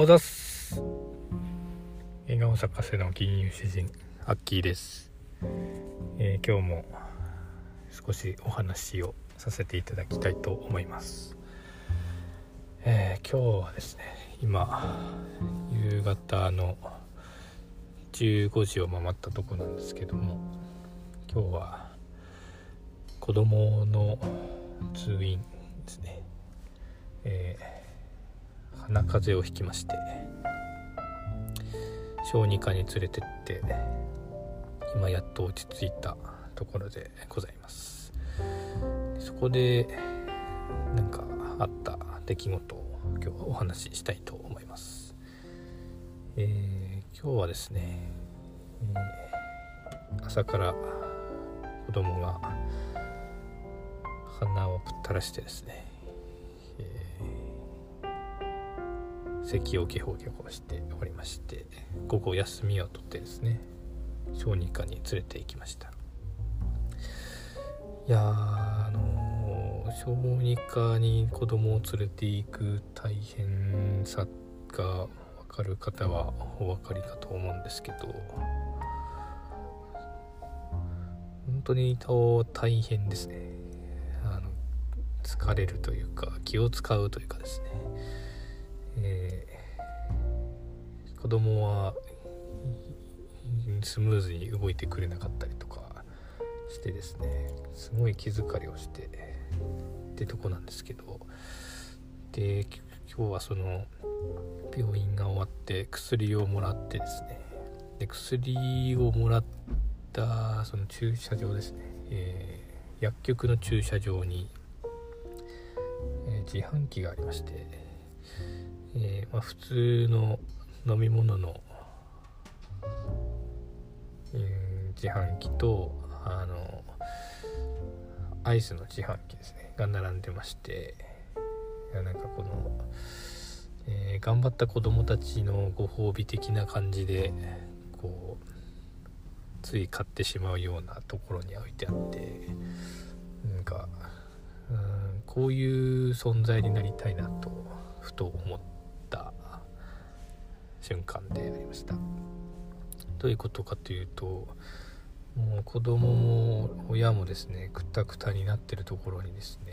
おざす。映画大阪市の金融詩人アッキーです、えー今日も少しお話をさせていただきたいと思います、えー今日はですね今夕方の15時を回ったとこなんですけども今日は子供の通院ですね、えー鼻風邪をひきまして小児科に連れてって今やっと落ち着いたところでございます。そこでなんかあった出来事を今日はお話ししたいと思います、えー今日はですね、えー朝から子供が鼻をぶったらしてですね、えー咳をゲホゲホしておりまして午後休みを取ってですね小児科に連れて行きました。いやーあのー小児科に子供を連れて行く大変さが分かる方はお分かりかと思うんですけど本当に大変ですね。あの疲れるというか気を使うというかですね、えー子供はスムーズに動いてくれなかったりとかしてですねすごい気疲れをしてってとこなんですけどで今日はその病院が終わって薬をもらってですねで薬をもらったその駐車場ですね、えー薬局の駐車場に、えー自販機がありまして、えーまあ、普通の飲み物の、えー自販機とあのアイスの自販機ですね。が並んでましていやなんかこの、えー頑張った子供たちのご褒美的な感じでこうつい買ってしまうようなところに置いてあってなんかうんこういう存在になりたいなとふと思った瞬間でありました。どういうことかというともう子供も親もですねくたくたになってるところにですね、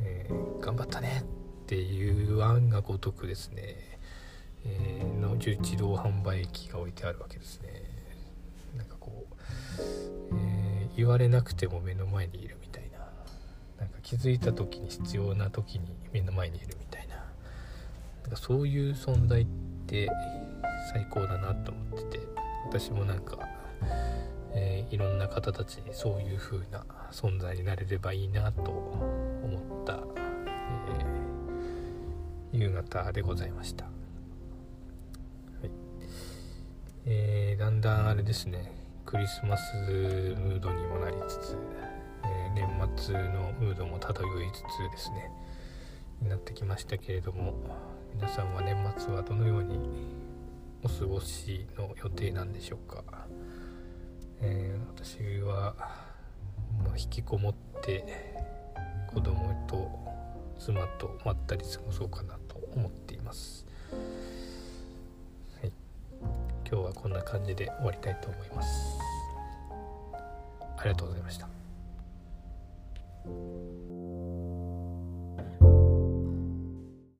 えー頑張ったねっていう案がごとくですね、えーの自動販売機が置いてあるわけですね。なんかこう、えー言われなくても目の前にいるみたいな。なんか気づいた時に必要な時に目の前にいるみたいな。なんかそういう存在って最高だなと思ってて私もなんか、えーいろんな方たちにそういう風な存在になれればいいなと思った、えー夕方でございました、はい。えーだんだんあれですねクリスマスムードにもなりつつ、え年末のムードも漂いつつですねになってきましたけれども皆さんは年末はどのようにお過ごしの予定なんでしょうか、えー私は、まあ引きこもって子供と妻とまったり過ごそうかなと思っています、はい、今日はこんな感じで終わりたいと思います。ありがとうございました。